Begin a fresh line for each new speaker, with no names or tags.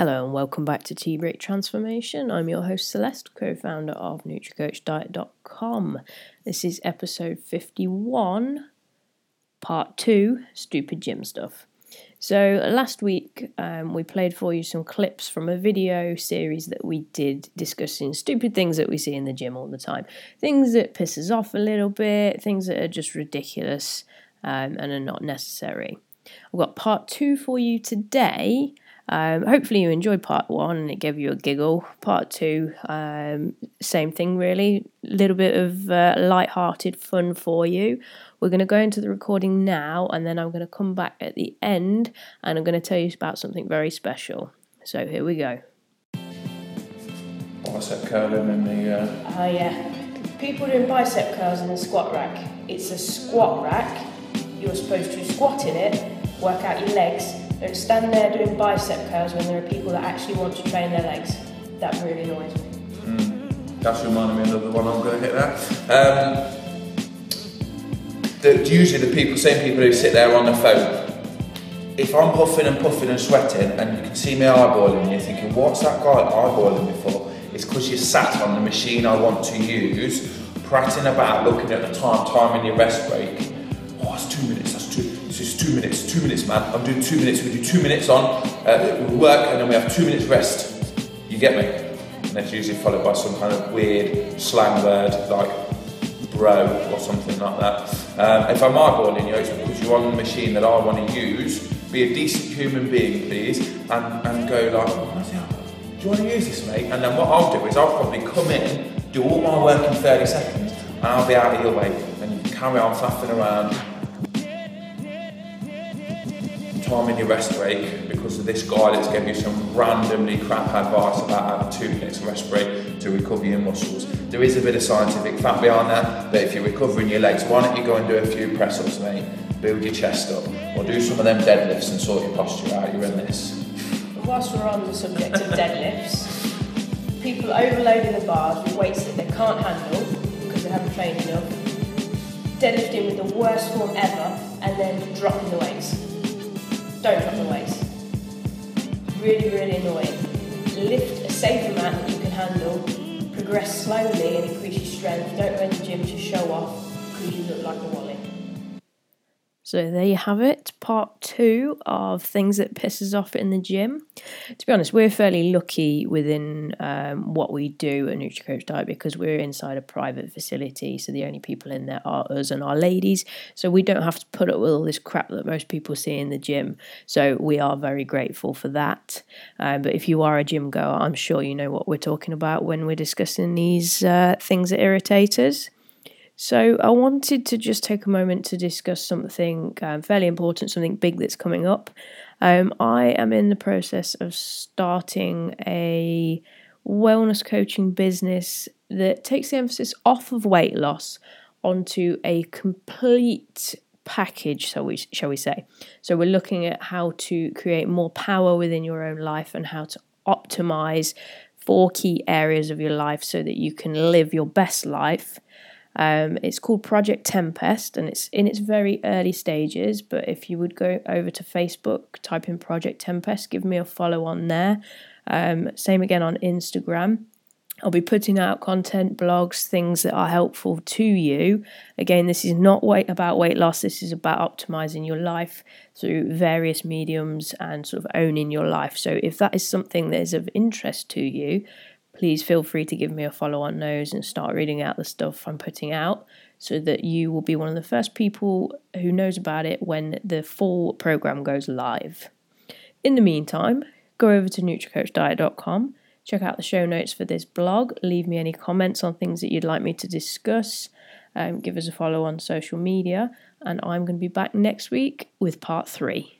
Hello and welcome back to Tea Break Transformation. I'm your host Celeste, co-founder of NutriCoachDiet.com. This is episode 51, part two, stupid gym stuff. So last week um, we played for you some clips from a video series that we did discussing stupid things that we see in the gym all the time, things that piss us off a little bit, things that are just ridiculous um, and are not necessary. I've got part two for you today. Um, hopefully, you enjoyed part one and it gave you a giggle. Part two, um, same thing, really. A little bit of uh, light-hearted fun for you. We're going to go into the recording now, and then I'm going to come back at the end and I'm going to tell you about something very special. So, here we go.
Bicep curling in the. Uh...
Oh, yeah. People doing bicep curls in the squat rack. It's a squat rack. You're supposed to squat in it, work out your legs, don't stand there doing bicep curls when there are people that actually want to train their legs. That really annoys me.
Mm, that's reminding me of the one I'm going to hit there. Um, the, usually the people, same people who sit there on the phone. If I'm puffing and puffing and sweating and you can see me eyeballing you're thinking, what's that guy eyeballing me for? It's because you sat on the machine I want to use, prattling about, looking at the time, timing your rest break. Oh, it's two minutes, that's two, two minutes, two minutes, man. I'm doing two minutes, we do two minutes on, uh, work and then we have two minutes rest. You get me? And that's usually followed by some kind of weird slang word like bro or something like that. Um, if I'm eyeballing you, it's because you're on the machine that I want to use. Be a decent human being, please, and, and go like, oh, do you want to use this, mate? And then what I'll do is I'll probably come in, do all my work in 30 seconds, and I'll be out of your way. And you can carry on faffing around, timing your rest break because of this guy that's giving you some randomly crap advice about having two minutes rest break to recover your muscles. There is a bit of scientific fact behind that, but if you're recovering your legs, why don't you go and do a few press ups, mate? Build your chest up, or do some of them deadlifts and sort your posture out. You're in this.
Whilst we're on the subject of deadlifts, people overloading the bars with weights that they can't handle because they haven't trained enough, deadlifting with the worst form ever, and then dropping the weights don't drop the weights. Really, really annoying. Lift a safe amount that you can handle, progress slowly and increase your strength. Don't go to the gym to show off because you look like a wally. So there you have it, part two of things that pisses off in the gym. To be honest, we're fairly lucky within um, what we do at NutriCoach Diet because we're inside a private facility, so the only people in there are us and our ladies. So we don't have to put up with all this crap that most people see in the gym. So we are very grateful for that. Um, but if you are a gym goer, I'm sure you know what we're talking about when we're discussing these uh, things that irritate us. So, I wanted to just take a moment to discuss something um, fairly important, something big that's coming up. Um, I am in the process of starting a wellness coaching business that takes the emphasis off of weight loss onto a complete package, so we shall we say. So we're looking at how to create more power within your own life and how to optimize four key areas of your life so that you can live your best life um, it's called Project Tempest and it's in its very early stages. But if you would go over to Facebook, type in Project Tempest, give me a follow on there. Um, same again on Instagram. I'll be putting out content, blogs, things that are helpful to you. Again, this is not weight about weight loss. This is about optimizing your life through various mediums and sort of owning your life. So if that is something that is of interest to you, please feel free to give me a follow on those and start reading out the stuff I'm putting out so that you will be one of the first people who knows about it when the full program goes live. In the meantime, go over to NutriCoachDiet.com, check out the show notes for this blog, leave me any comments on things that you'd like me to discuss, um, give us a follow on social media, and I'm going to be back next week with part three.